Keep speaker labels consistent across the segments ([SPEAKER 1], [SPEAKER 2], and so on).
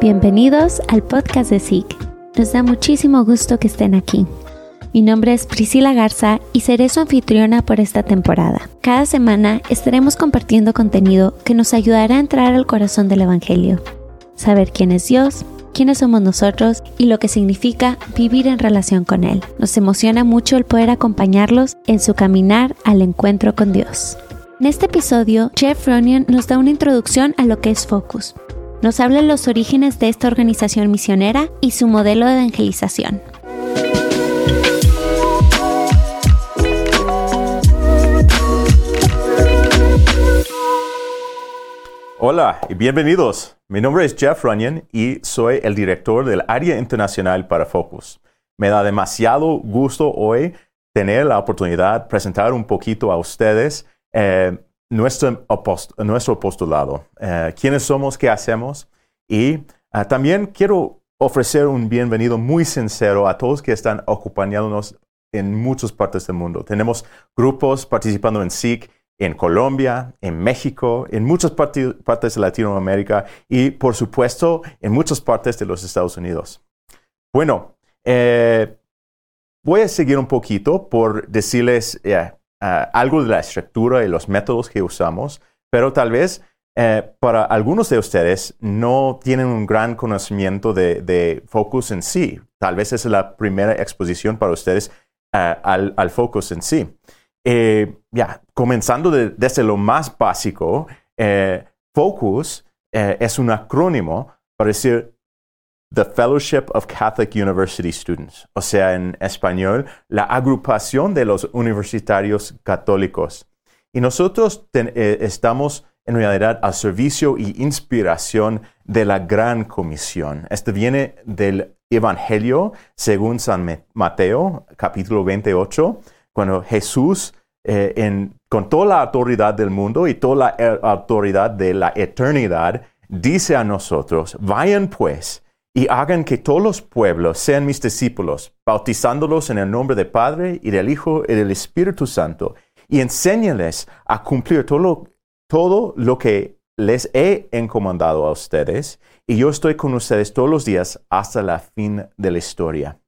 [SPEAKER 1] Bienvenidos al podcast de SIG. Nos da muchísimo gusto que estén aquí. Mi nombre es Priscila Garza y seré su anfitriona por esta temporada. Cada semana estaremos compartiendo contenido que nos ayudará a entrar al corazón del Evangelio, saber quién es Dios, quiénes somos nosotros y lo que significa vivir en relación con Él. Nos emociona mucho el poder acompañarlos en su caminar al encuentro con Dios. En este episodio, Jeff Ronion nos da una introducción a lo que es Focus. Nos habla los orígenes de esta organización misionera y su modelo de evangelización.
[SPEAKER 2] Hola y bienvenidos. Mi nombre es Jeff Runyon y soy el director del área internacional para Focus. Me da demasiado gusto hoy tener la oportunidad de presentar un poquito a ustedes eh, nuestro, nuestro postulado, eh, quiénes somos, qué hacemos y ah, también quiero ofrecer un bienvenido muy sincero a todos que están ocupándonos en muchas partes del mundo. Tenemos grupos participando en SIC en Colombia, en México, en muchas partes de Latinoamérica y, por supuesto, en muchas partes de los Estados Unidos. Bueno, eh, voy a seguir un poquito por decirles eh, algo de la estructura y los métodos que usamos, pero tal vez eh, para algunos de ustedes no tienen un gran conocimiento de, Focus en sí. Tal vez es la primera exposición para ustedes al, al Focus en sí. Eh, ya, comenzando desde lo más básico, eh, FOCUS es un acrónimo para decir The Fellowship of Catholic University Students, o sea, en español, la agrupación de los universitarios católicos. Y nosotros estamos en realidad al servicio y inspiración de la gran comisión. Esto viene del Evangelio según San Mateo, capítulo 28, cuando Jesús eh, con toda la autoridad del mundo y toda la eh, autoridad de la eternidad, dice a nosotros, vayan pues y hagan que todos los pueblos sean mis discípulos, bautizándolos en el nombre del Padre y del Hijo y del Espíritu Santo, y enséñales a cumplir todo lo, todo lo que les he encomendado a ustedes, y yo estoy con ustedes todos los días hasta la fin de la historia.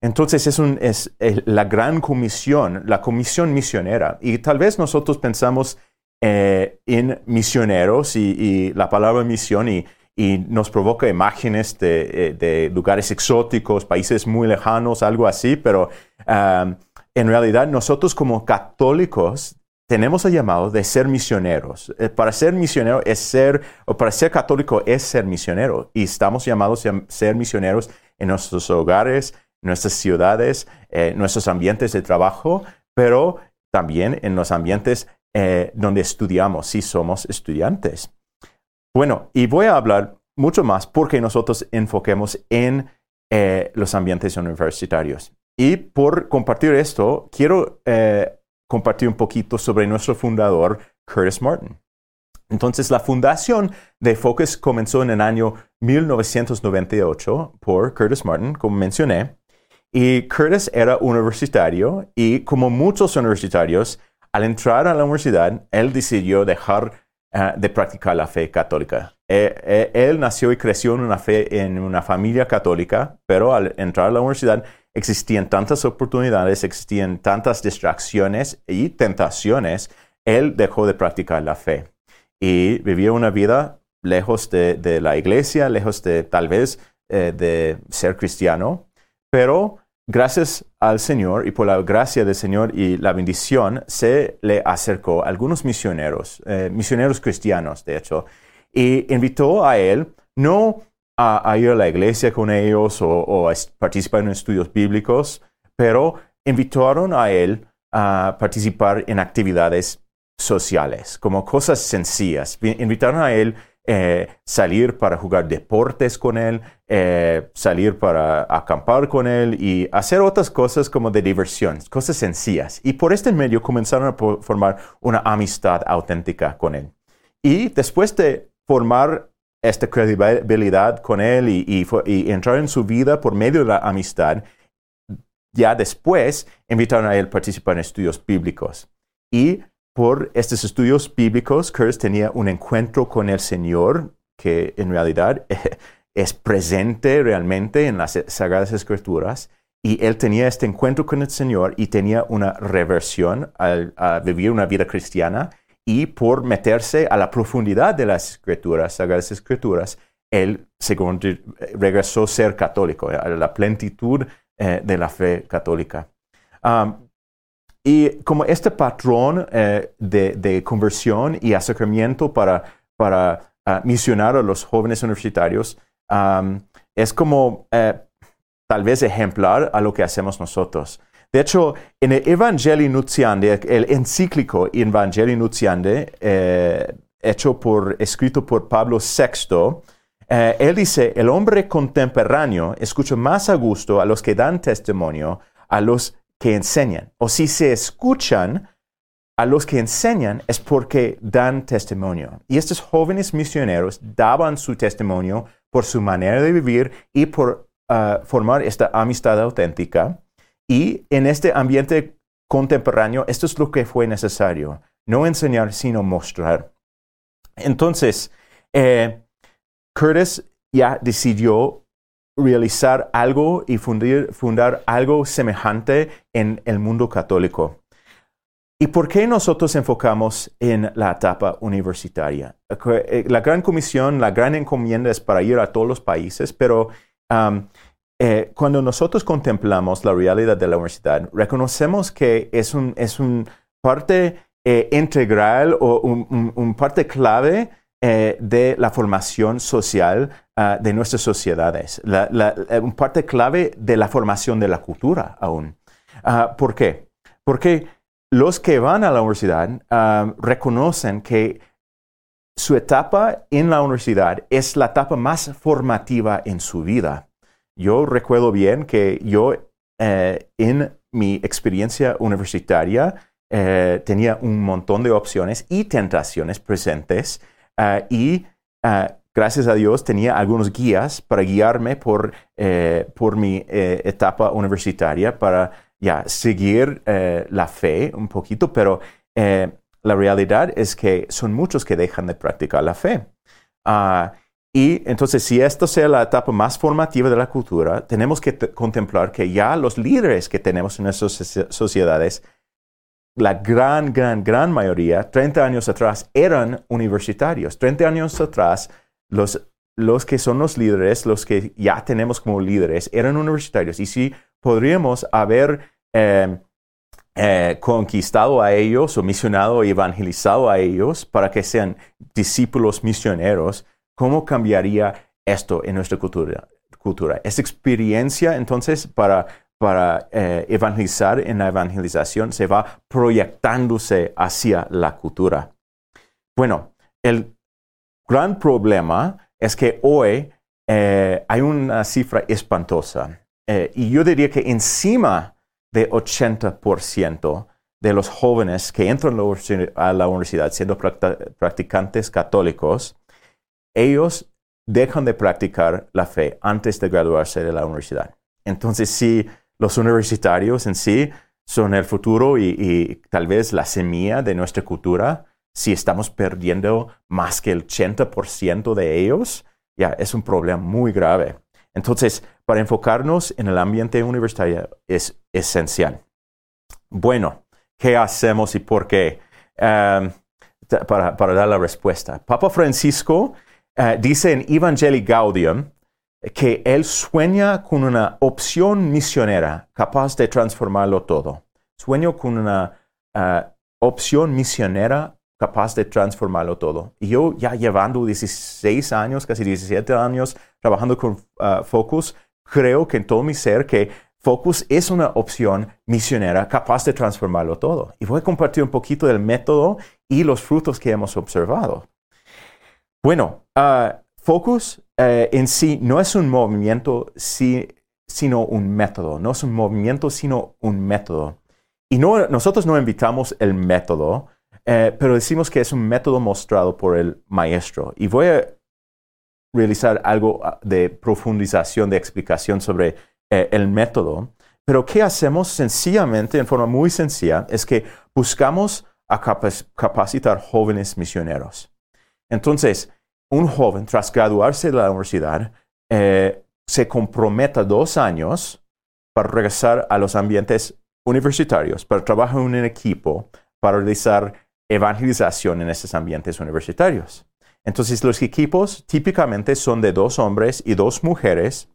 [SPEAKER 2] Entonces es, un, es, la gran comisión, la comisión misionera. Y tal vez nosotros pensamos eh, en misioneros y, la palabra misión y, nos provoca imágenes eh, de, lugares exóticos, países muy lejanos, algo así, pero um, en realidad nosotros como católicos tenemos el llamado de ser misioneros. Eh, para ser misionero es ser, o para ser católico es ser misionero. Y estamos llamados a ser misioneros en nuestros hogares, nuestras ciudades, eh, nuestros ambientes de trabajo, pero también en los ambientes eh, donde estudiamos, si somos estudiantes. Bueno, y voy a hablar mucho más porque nosotros enfoquemos en eh, los ambientes universitarios. Y por compartir esto, quiero compartir un poquito sobre nuestro fundador, Curtis Martin. Entonces, la fundación de Focus comenzó en el año 1998 por Curtis Martin, como mencioné, y Curtis era universitario y como muchos universitarios, al entrar a la universidad, él decidió dejar eh, de practicar la fe católica. Eh, eh, él nació y creció en una, fe, en una familia católica, pero al entrar a la universidad existían tantas oportunidades, existían tantas distracciones y tentaciones, él dejó de practicar la fe y vivió una vida lejos de, la iglesia, lejos de tal vez de ser cristiano, pero gracias al Señor y por la gracia del Señor y la bendición, se le acercó a algunos misioneros, eh, misioneros cristianos, de hecho, y invitó a él no a, ir a la iglesia con ellos o, a participar en estudios bíblicos, pero invitaron a él a participar en actividades sociales, como cosas sencillas. Invitaron a él eh, salir para jugar deportes con él, eh, salir para acampar con él y hacer otras cosas como de diversión, cosas sencillas. Y por este medio comenzaron a formar una amistad auténtica con él. Y después de formar esta credibilidad con él y, y entrar en su vida por medio de la amistad, ya después invitaron a él a participar en estudios bíblicos. Y por estos estudios bíblicos, Curtis tenía un encuentro con el Señor que en realidad es presente realmente en las Sagradas Escrituras y él tenía este encuentro con el Señor y tenía una reversión a vivir una vida cristiana y por meterse a la profundidad de las escrituras, sagradas escrituras, él regresó a ser católico, a la plenitud eh, de la fe católica. Y como este patrón eh, de, conversión y acercamiento para, para ah, misionar a los jóvenes universitarios es como eh, tal vez ejemplar a lo que hacemos nosotros. De hecho, en el Evangelii Nuntiandi, el encíclico Evangelii Nuntiandi, eh, escrito por Pablo VI, él dice, el hombre contemporáneo escucha más a gusto a los que dan testimonio, a los que enseñan. O si se escuchan a los que enseñan es porque dan testimonio. Y estos jóvenes misioneros daban su testimonio por su manera de vivir y por ah, formar esta amistad auténtica. Y en este ambiente contemporáneo, esto es lo que fue necesario. No enseñar, sino mostrar. Entonces, eh, Curtis ya decidió realizar algo y fundar algo semejante en el mundo católico. ¿Y por qué nosotros enfocamos en la etapa universitaria? Eh, la gran comisión, la gran encomienda es para ir a todos los países, pero eh, cuando nosotros contemplamos la realidad de la universidad, reconocemos que es un, es un parte eh, integral o un, parte clave de la formación social ah, de nuestras sociedades, un parte clave de la formación de la cultura aún. Ah, ¿Por qué? Porque los que van a la universidad reconocen que su etapa en la universidad es la etapa más formativa en su vida. Yo recuerdo bien que yo eh, en mi experiencia universitaria eh, tenía un montón de opciones y tentaciones presentes eh, y gracias a Dios tenía algunos guías para guiarme por, por mi etapa universitaria para ya seguir la fe un poquito, pero la realidad es que son muchos que dejan de practicar la fe. Ah, y entonces, si esto sea la etapa más formativa de la cultura, tenemos que contemplar que ya los líderes que tenemos en nuestras sociedades, la gran, gran, gran mayoría, 30 años atrás, eran universitarios. 30 años atrás, los, los que son los líderes, los que ya tenemos como líderes, eran universitarios. Y si podríamos haber eh, eh, conquistado a ellos o misionado o evangelizado a ellos para que sean discípulos misioneros, ¿cómo cambiaría esto en nuestra cultura? cultura? Experiencia entonces para, para eh, evangelizar en la evangelización se va proyectándose hacia la cultura. Bueno, el gran problema es que hoy eh, hay una cifra espantosa y yo diría que encima de 80% de los jóvenes que entran a la universidad siendo practicantes católicos, ellos dejan de practicar la fe antes de graduarse de la universidad. Entonces, si los universitarios en sí son el futuro y, tal vez la semilla de nuestra cultura, si estamos perdiendo más que el 80% de ellos, ya es un problema muy grave. Entonces, para enfocarnos en el ambiente universitario es esencial. Bueno, ¿qué hacemos y por qué? Em, para, dar la respuesta. Papa Francisco eh, dice en Evangelii Gaudium que él sueña con una opción misionera capaz de transformarlo todo. Sueño con una eh, opción misionera capaz de transformarlo todo. Y yo ya llevando 16 años, casi 17 años trabajando con uh, Focus, creo que en todo mi ser que Focus es una opción misionera capaz de transformarlo todo. Y voy a compartir un poquito del método y los frutos que hemos observado. Bueno, uh, Focus uh, en sí no es un movimiento, sino un método. No es un movimiento, sino un método. Y no, nosotros no invitamos el método, eh, pero decimos que es un método mostrado por el maestro. Y voy a realizar algo ah, de profundización, de explicación sobre eh, el método. Pero ¿qué hacemos sencillamente, en forma muy sencilla, es que buscamos a capacitar jóvenes misioneros. Entonces, un joven, tras graduarse de la universidad, eh, se comprometa dos años para regresar a los ambientes universitarios, para trabajar en un equipo, para realizar evangelización en esos ambientes universitarios. Entonces los equipos típicamente son de dos hombres y dos mujeres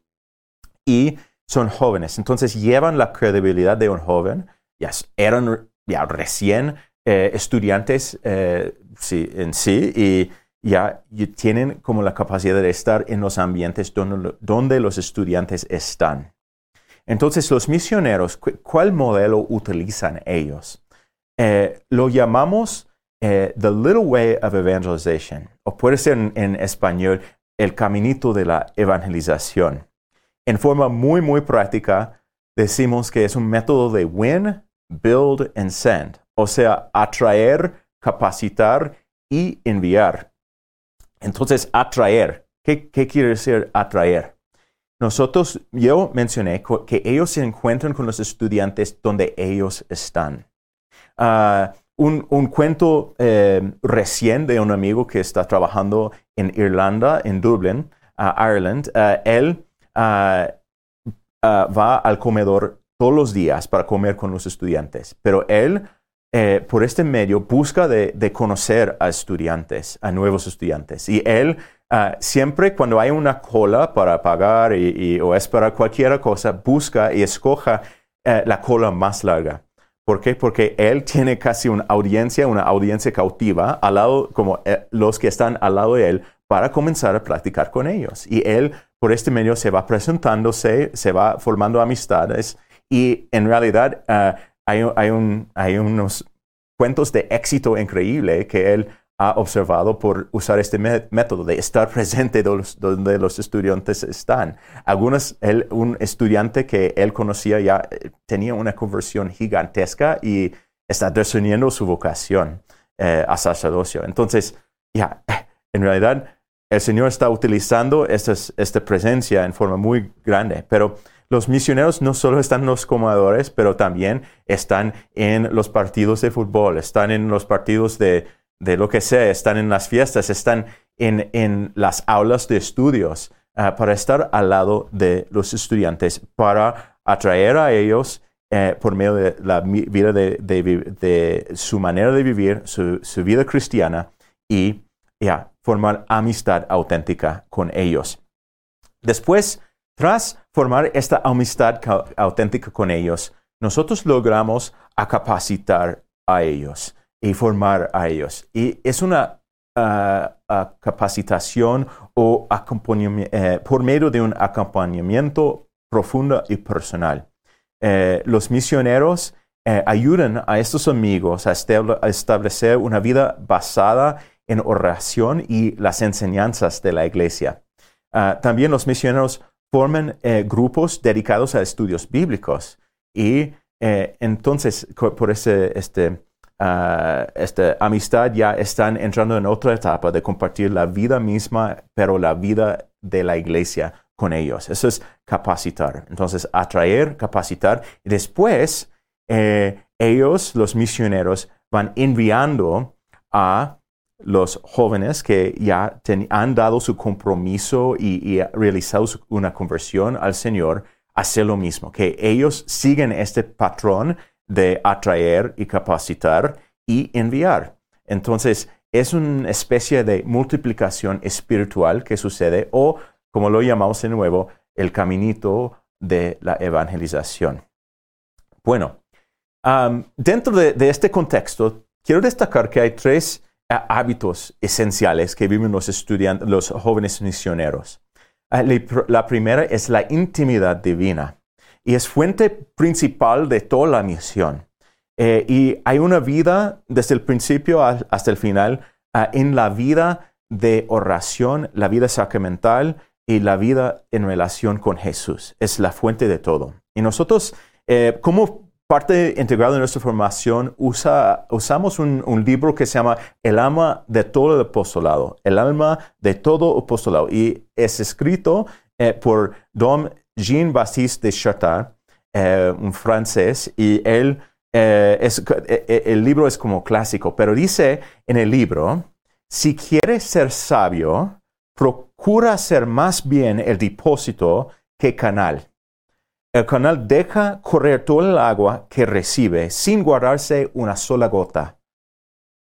[SPEAKER 2] y son jóvenes. Entonces llevan la credibilidad de un joven, ya eran ya recién eh, estudiantes eh, en sí y ya tienen como la capacidad de estar en los ambientes donde, los estudiantes están. Entonces, los misioneros, ¿cuál modelo utilizan ellos? Eh, lo llamamos The Little Way of Evangelization, o puede ser en español el caminito de la evangelización. En forma muy, muy práctica, decimos que es un método de win, build and send o sea, atraer, capacitar y enviar. Entonces, atraer, ¿qué, quiere decir atraer? Nosotros, yo mencioné que ellos se encuentran con los estudiantes donde ellos están. Ah, un, cuento eh, recién de un amigo que está trabajando en Irlanda, en Dublin, Ireland, ah, él ah, va al comedor todos los días para comer con los estudiantes, pero él eh, por este medio busca de, conocer a estudiantes, a nuevos estudiantes. Y él ah, siempre cuando hay una cola para pagar y, o es para cualquier cosa, busca y escoja eh, la cola más larga. ¿Por qué? Porque él tiene casi una audiencia, una audiencia cautiva, al lado, como eh, los que están al lado de él, para comenzar a practicar con ellos. Y él, por este medio, se va presentándose, se va formando amistades y en realidad ah, hay, unos cuentos de éxito increíble que él ha observado por usar este método de estar presente donde los estudiantes están. Algunos, un estudiante que él conocía ya eh, tenía una conversión gigantesca y está discerniendo su vocación eh, a sacerdocio. Entonces, ya, en realidad, el Señor está utilizando esta presencia en forma muy grande, pero los misioneros no solo están en los comedores, pero también están en los partidos de fútbol, están en los partidos de, lo que sea, están en las fiestas, están en, las aulas de estudios ah, para estar al lado de los estudiantes, para atraer a ellos eh, por medio de la vida de, su manera de vivir, su, vida cristiana y formar amistad auténtica con ellos. Después, tras formar esta amistad auténtica con ellos, nosotros logramos capacitar a ellos y formar a ellos. Y es una ah, capacitación o eh, por medio de un acompañamiento profundo y personal. Eh, los misioneros eh, ayudan a estos amigos a, establecer una vida basada en oración y las enseñanzas de la iglesia. Ah, también los misioneros forman eh, grupos dedicados a estudios bíblicos. Y eh, entonces, por ese, este, ah, esta amistad ya están entrando en otra etapa de compartir la vida misma, pero la vida de la iglesia con ellos. Eso es capacitar. Entonces, atraer, capacitar. Y después, eh, ellos, los misioneros, van enviando a los jóvenes que ya han dado su compromiso y, realizado una conversión al Señor, hacer lo mismo, que ellos siguen este patrón de atraer y capacitar y enviar. Entonces, es una especie de multiplicación espiritual que sucede o, como lo llamamos de nuevo, el caminito de la evangelización. Bueno, dentro de este contexto, quiero destacar que hay tres hábitos esenciales que viven los estudiantes, los jóvenes misioneros. Ah, la primera es la intimidad divina y es fuente principal de toda la misión. Eh, y hay una vida desde el principio hasta el final ah, en la vida de oración, la vida sacramental y la vida en relación con Jesús. Es la fuente de todo. Y nosotros, eh, ¿cómo parte integral de nuestra formación usa, usamos un, libro que se llama El alma de todo el apostolado, el alma de todo apostolado. Y es escrito eh, por Dom Jean-Baptiste de Chartard, eh, un francés, y eh, el libro es como clásico, pero dice en el libro, si quieres ser sabio, jura ser más bien el depósito que canal. El canal deja correr todo el agua que recibe sin guardarse una sola gota.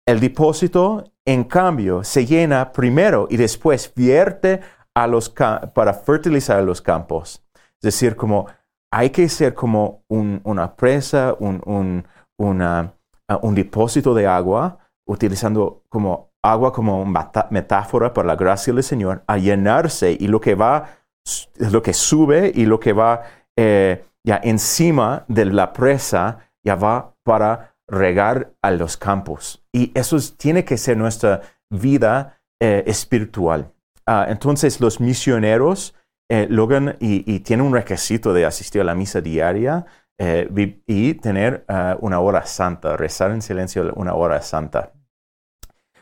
[SPEAKER 2] El depósito, en cambio, se llena primero y después vierte para fertilizar los campos. Es decir, como hay que ser como una presa, un, una, un depósito de agua, utilizando como agua como metáfora para la gracia del Señor, a llenarse y lo que va, lo que sube y lo que va eh, ya encima de la presa ya va para regar a los campos. Y eso tiene que ser nuestra vida eh, espiritual. Ah, entonces los misioneros eh, logran y, tienen un requisito de asistir a la misa diaria y tener ah, una hora santa, rezar en silencio una hora santa.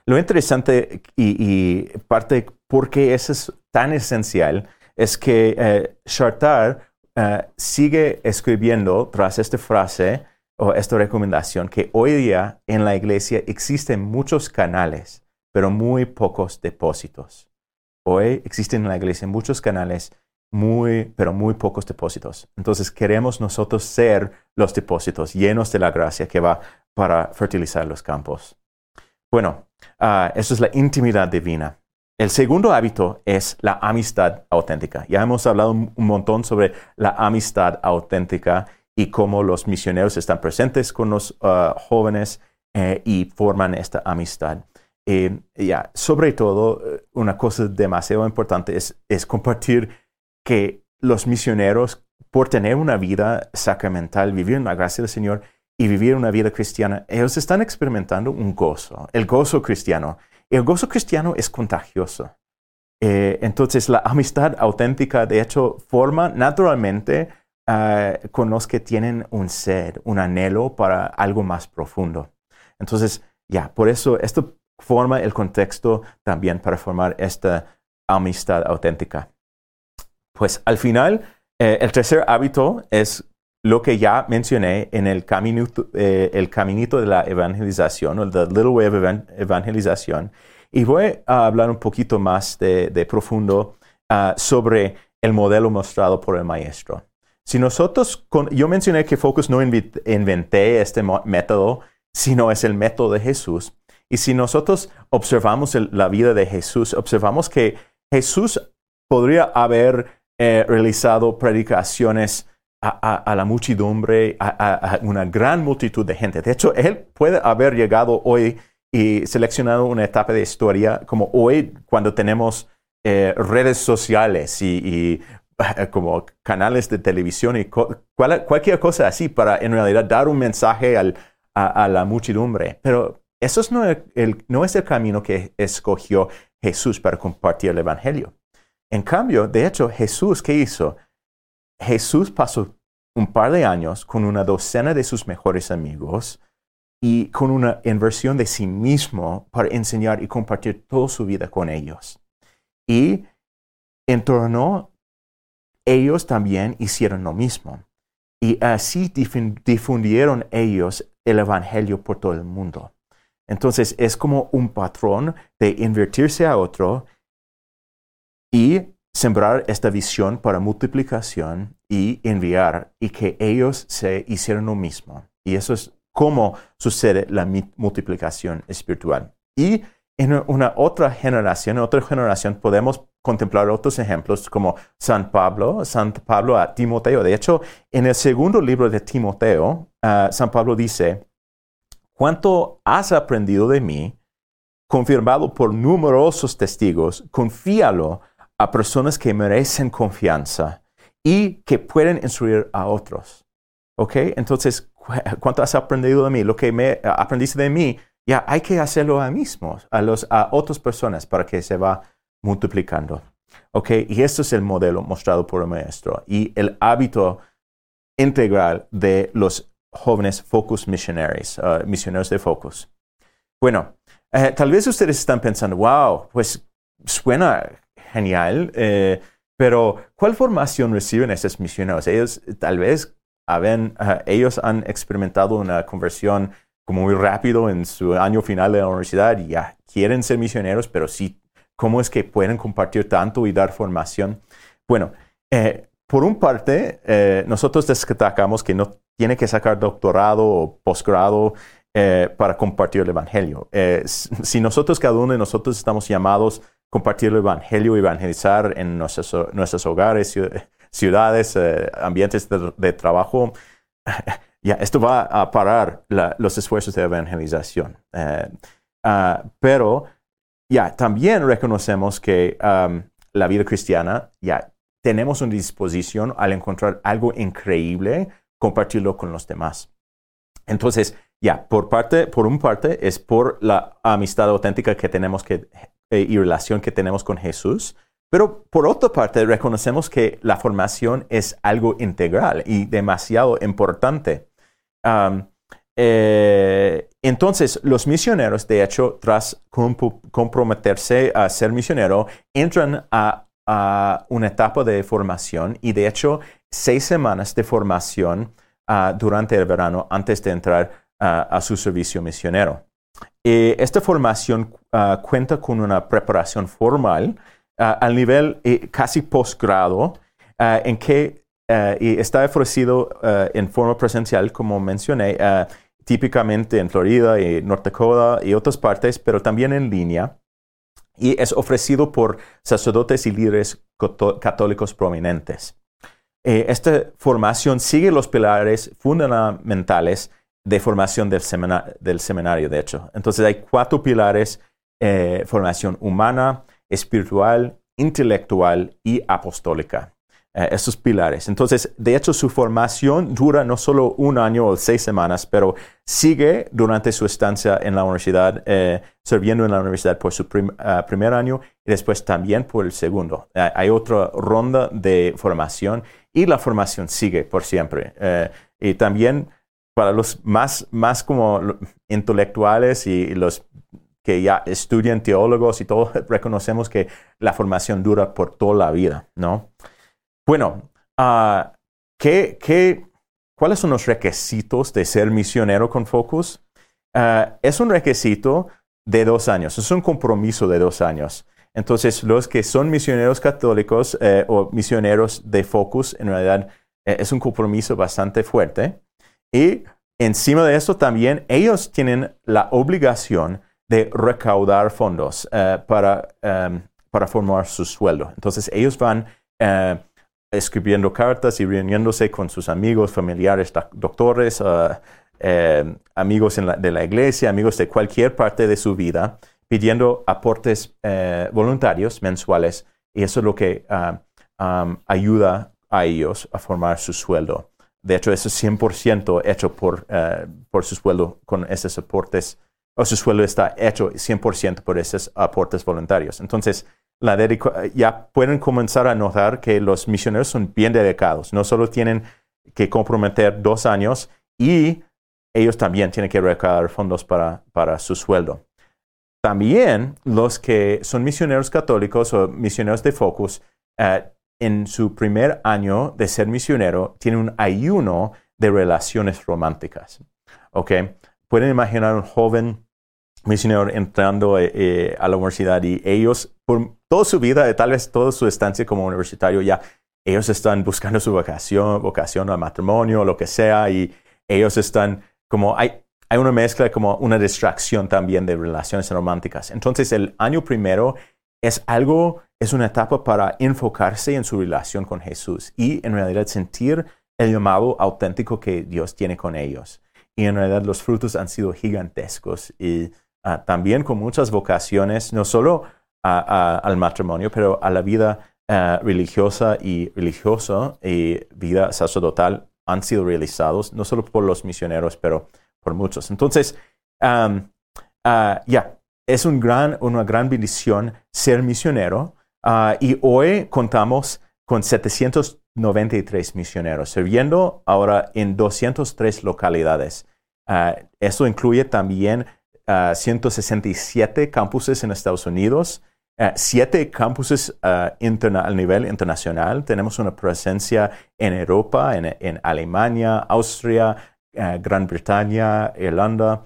[SPEAKER 2] Lo interesante y, parte por qué eso es tan esencial es que Chartar eh, sigue escribiendo tras esta frase o esta recomendación que hoy día en la iglesia existen muchos canales, pero muy pocos depósitos. Hoy existen en la iglesia muchos canales, muy, pero muy pocos depósitos. Entonces queremos nosotros ser los depósitos llenos de la gracia que va para fertilizar los campos. Bueno, uh, eso es la intimidad divina. El segundo hábito es la amistad auténtica. Ya hemos hablado un montón sobre la amistad auténtica y cómo los misioneros están presentes con los uh, jóvenes eh, y forman esta amistad. Eh, ya, sobre todo, eh, una cosa demasiado importante es, es compartir que los misioneros, por tener una vida sacramental, vivir en la gracia del Señor y vivir una vida cristiana, ellos están experimentando un gozo, el gozo cristiano. El gozo cristiano es contagioso. Eh, entonces, la amistad auténtica, de hecho, forma naturalmente ah, con los que tienen un sed, un anhelo para algo más profundo. Entonces, ya, por eso esto forma el contexto también para formar esta amistad auténtica. Pues al final, eh, el tercer hábito es lo que ya mencioné en el, caminito, eh, el caminito de la evangelización, o el Little Way of Evangelización. Y voy a hablar un poquito más de, profundo ah, sobre el modelo mostrado por el maestro. Si nosotros, yo mencioné que Focus no inventé este método, sino es el método de Jesús. Y si nosotros observamos la vida de Jesús, observamos que Jesús podría haber eh, realizado predicaciones a, la muchedumbre, a, una gran multitud de gente. De hecho, él puede haber llegado hoy y seleccionado una etapa de historia como hoy cuando tenemos eh, redes sociales y, como canales de televisión y cualquier cosa así para en realidad dar un mensaje a, la muchedumbre. Pero eso no, no es el camino que escogió Jesús para compartir el Evangelio. En cambio, de hecho, Jesús, ¿qué hizo? Jesús pasó un par de años con una docena de sus mejores amigos y con una inversión de sí mismo para enseñar y compartir toda su vida con ellos. Y en torno, ellos también hicieron lo mismo. Y así difundieron ellos el Evangelio por todo el mundo. Entonces es como un patrón de invertirse a otro y sembrar esta visión para multiplicación y enviar y que ellos se hicieron lo mismo. Y eso es cómo sucede la multiplicación espiritual. Y en una otra generación, en otra generación podemos contemplar otros ejemplos como San Pablo, San Pablo a Timoteo. De hecho, en el segundo libro de Timoteo, ah, San Pablo dice, ¿cuánto has aprendido de mí? Confirmado por numerosos testigos, confíalo a personas que merecen confianza y que pueden instruir a otros. ¿Ok? Entonces, ¿cuánto has aprendido de mí? Lo que me aprendiste de mí, ya hay que hacerlo a mismos, a, los, a otras personas para que se va multiplicando. ¿Ok? Y este es el modelo mostrado por el maestro y el hábito integral de los jóvenes Focus Missionaries, uh, misioneros de Focus. Bueno, eh, tal vez ustedes están pensando, wow, pues suena genial, eh, pero ¿cuál formación reciben esos misioneros? Ellos tal vez ellos han experimentado una conversión como muy rápido en su año final de la universidad y ya quieren ser misioneros, pero sí cómo es que pueden compartir tanto y dar formación. Bueno, eh, por un parte, eh, nosotros destacamos que no tiene que sacar doctorado o posgrado eh, para compartir el Evangelio. si nosotros, cada uno de nosotros estamos llamados compartir el Evangelio, evangelizar en nuestros, nuestros hogares, ciudades, ambientes de, trabajo, ya esto va a parar los esfuerzos de evangelización. Ah, pero ya también reconocemos que la vida cristiana ya tenemos una disposición al encontrar algo increíble, compartirlo con los demás. Entonces, ya, por parte, por un parte, es por la amistad auténtica que tenemos que, eh, y relación que tenemos con Jesús, pero por otra parte, reconocemos que la formación es algo integral y demasiado importante. Eh, entonces, los misioneros, de hecho, tras comprometerse a ser misionero, entran a una etapa de formación y de hecho seis semanas de formación ah, durante el verano antes de entrar ah, a su servicio misionero. Esta formación ah, cuenta con una preparación formal al nivel eh, casi posgrado en que está ofrecido en forma presencial, como mencioné, típicamente en Florida y North Dakota y otras partes, pero también en línea y es ofrecido por sacerdotes y líderes católicos prominentes. Eh, esta formación sigue los pilares fundamentales de formación del, seminario, de hecho. Entonces hay cuatro pilares, eh, formación humana, espiritual, intelectual y apostólica. Eh, esos pilares. Entonces, de hecho, su formación dura no solo un año o seis semanas, pero sigue durante su estancia en la universidad, eh, sirviendo en la universidad por su eh, primer año y después también por el segundo. hay otra ronda de formación y la formación sigue por siempre. y también para los más, más como intelectuales y los que ya estudian teólogos y todo, reconocemos que la formación dura por toda la vida, ¿no? Bueno, uh, cuáles son los requisitos de ser misionero con Focus? Ah, es un requisito de dos años, es un compromiso de dos años. Entonces, los que son misioneros católicos eh, o misioneros de Focus, en realidad eh, es un compromiso bastante fuerte. Y encima de eso también, ellos tienen la obligación de recaudar fondos eh, para, em, para formar su sueldo. Entonces, ellos van escribiendo cartas y reuniéndose con sus amigos, familiares, doctores, eh, amigos de la iglesia, amigos de cualquier parte de su vida, pidiendo aportes voluntarios mensuales y eso es lo que ah, ayuda a ellos a formar su sueldo. De hecho, eso es 100% hecho por, eh, por su sueldo con esos aportes, o su sueldo está hecho 100% por esos aportes voluntarios. Entonces, la ya pueden comenzar a notar que los misioneros son bien dedicados. No solo tienen que comprometer dos años y ellos también tienen que recaudar fondos para, para su sueldo. También los que son misioneros católicos o misioneros de Focus, eh, en su primer año de ser misionero, tienen un ayuno de relaciones románticas. ¿Ok? Pueden imaginar un joven misionero entrando eh, eh, a la universidad y ellos, por toda su vida, tal vez toda su estancia como universitario, ya ellos están buscando su vocación, vocación al matrimonio, lo que sea, y ellos están como, hay, hay una mezcla, como una distracción también de relaciones románticas. Entonces, el año primero es algo, es una etapa para enfocarse en su relación con Jesús y en realidad sentir el llamado auténtico que Dios tiene con ellos. Y en realidad los frutos han sido gigantescos y Ah, también con muchas vocaciones, no solo al matrimonio, pero a la vida ah, religiosa y religiosa y vida sacerdotal han sido realizados, no solo por los misioneros, pero por muchos. Entonces, ah, ya, es gran, una gran bendición ser misionero y hoy contamos con 793 misioneros, sirviendo ahora en 203 localidades. eso incluye también 167 campuses en Estados Unidos, 7 campuses a nivel internacional. Tenemos una presencia en Europa, en, Alemania, Austria, Gran Bretaña, Irlanda.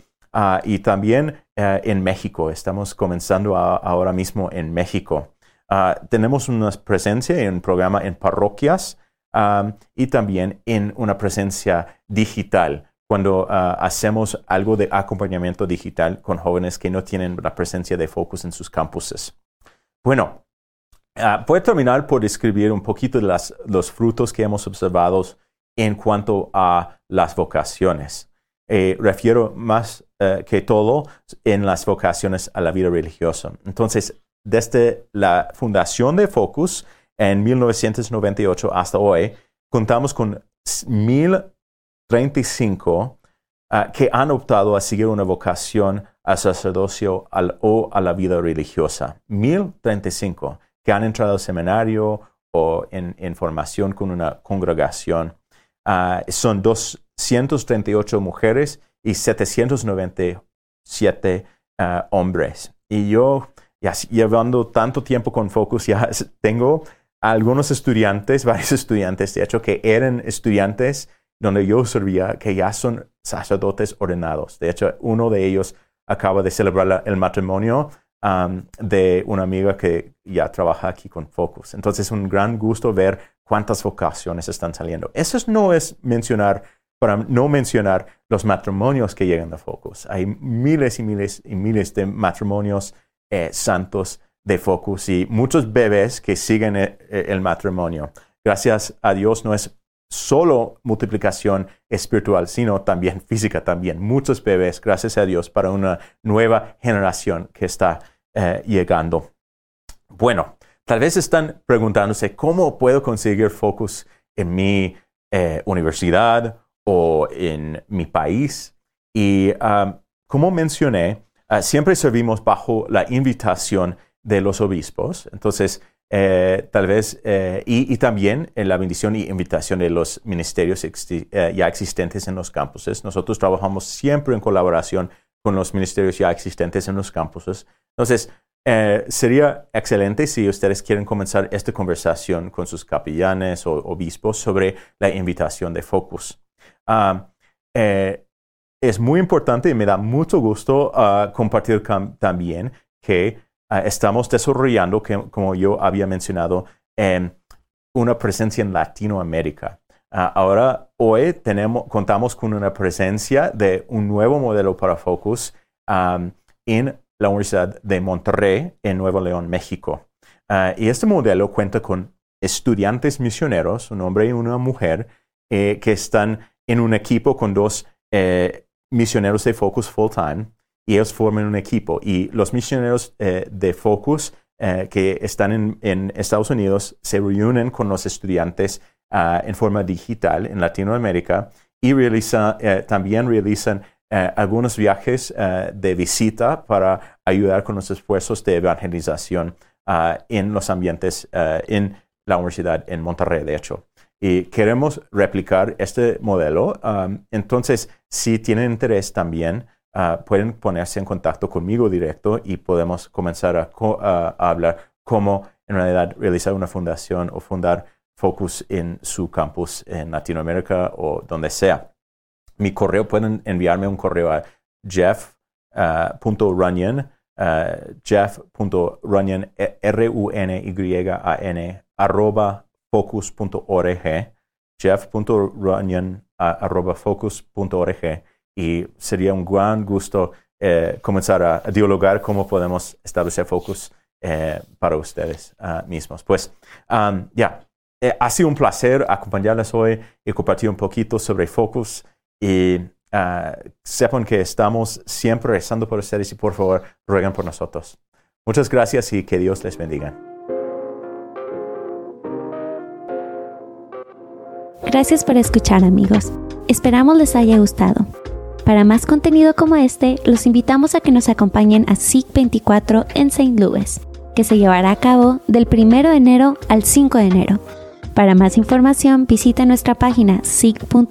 [SPEAKER 2] y también en México. Estamos comenzando ahora mismo en México. Ah, tenemos una presencia en un programa en parroquias y también en una presencia digital cuando ah, hacemos algo de acompañamiento digital con jóvenes que no tienen la presencia de Focus en sus campuses. Bueno, uh, voy a terminar por describir un poquito de los frutos que hemos observado en cuanto a las vocaciones. Eh, refiero más eh, que todo en las vocaciones a la vida religiosa. Entonces, desde la fundación de Focus en 1998 hasta hoy, contamos con 1035 ah, que han optado a seguir una vocación al sacerdocio o a la vida religiosa. 1035 que han entrado al seminario o en, formación con una congregación. Ah, son 238 mujeres y 797 ah, hombres. Y yo y llevando tanto tiempo con Focus, ya tengo algunos estudiantes, varios estudiantes, de hecho, que eran estudiantes donde yo servía, que ya son sacerdotes ordenados. De hecho, uno de ellos acaba de celebrar el matrimonio um, de una amiga que ya trabaja aquí con Focus. Entonces, es un gran gusto ver cuántas vocaciones están saliendo. Eso no es mencionar, para no mencionar los matrimonios que llegan a Focus. Hay miles y miles y miles de matrimonios eh, santos de Focus y muchos bebés que siguen eh, eh, el, matrimonio. Gracias a Dios no es solo multiplicación espiritual, sino también física también. Muchos bebés, gracias a Dios, para una nueva generación que está llegando. Bueno, tal vez están preguntándose cómo puedo conseguir Focus en mi universidad o en mi país. Y ah, como mencioné, Ah, siempre servimos bajo la invitación de los obispos. Entonces, eh, tal vez, eh, y, también en la bendición y invitación de los ministerios eh, ya existentes en los campuses. Nosotros trabajamos siempre en colaboración con los ministerios ya existentes en los campuses. Entonces, sería excelente si ustedes quieren comenzar esta conversación con sus capellanes o obispos sobre la invitación de Focus. Ah, es muy importante y me da mucho gusto ah, compartir también que ah, estamos desarrollando, como yo había mencionado, una presencia en Latinoamérica. Ah, ahora, hoy tenemos, contamos con una presencia de un nuevo modelo para Focus en la Universidad de Monterrey, en Nuevo León, México. y este modelo cuenta con estudiantes misioneros, un hombre y una mujer, eh, que están en un equipo con dos eh, misioneros de Focus full time y ellos forman un equipo. Y los misioneros eh, de Focus eh, que están en, Estados Unidos se reúnen con los estudiantes ah, en forma digital en Latinoamérica y eh, también realizan algunos viajes de visita para ayudar con los esfuerzos de evangelización ah, en los ambientes en la universidad en Monterrey, de hecho y queremos replicar este modelo. Um, entonces, si tienen interés también, uh, pueden ponerse en contacto conmigo directo y podemos comenzar a, hablar cómo en realidad realizar una fundación o fundar Focus en su campus en Latinoamérica o donde sea. Mi correo, pueden enviarme un correo a jeff.runyon, uh, uh, jeff.runyon, R-U-N-Y-A-N, arroba focus.org, jeff.runyon.focus.org y sería un gran gusto eh, comenzar a, dialogar cómo podemos establecer Focus eh, para ustedes ah, mismos. Pues ya, eh, ha sido un placer acompañarles hoy y compartir un poquito sobre Focus y ah, sepan que estamos siempre rezando por ustedes y por favor rueguen por nosotros. Muchas gracias y que Dios les bendiga.
[SPEAKER 1] Gracias por escuchar amigos. Esperamos les haya gustado. Para más contenido como este, los invitamos a que nos acompañen a SIG 24 en St. Louis, que se llevará a cabo del 1 de enero al 5 de enero. Para más información visita nuestra página sig.focus.org.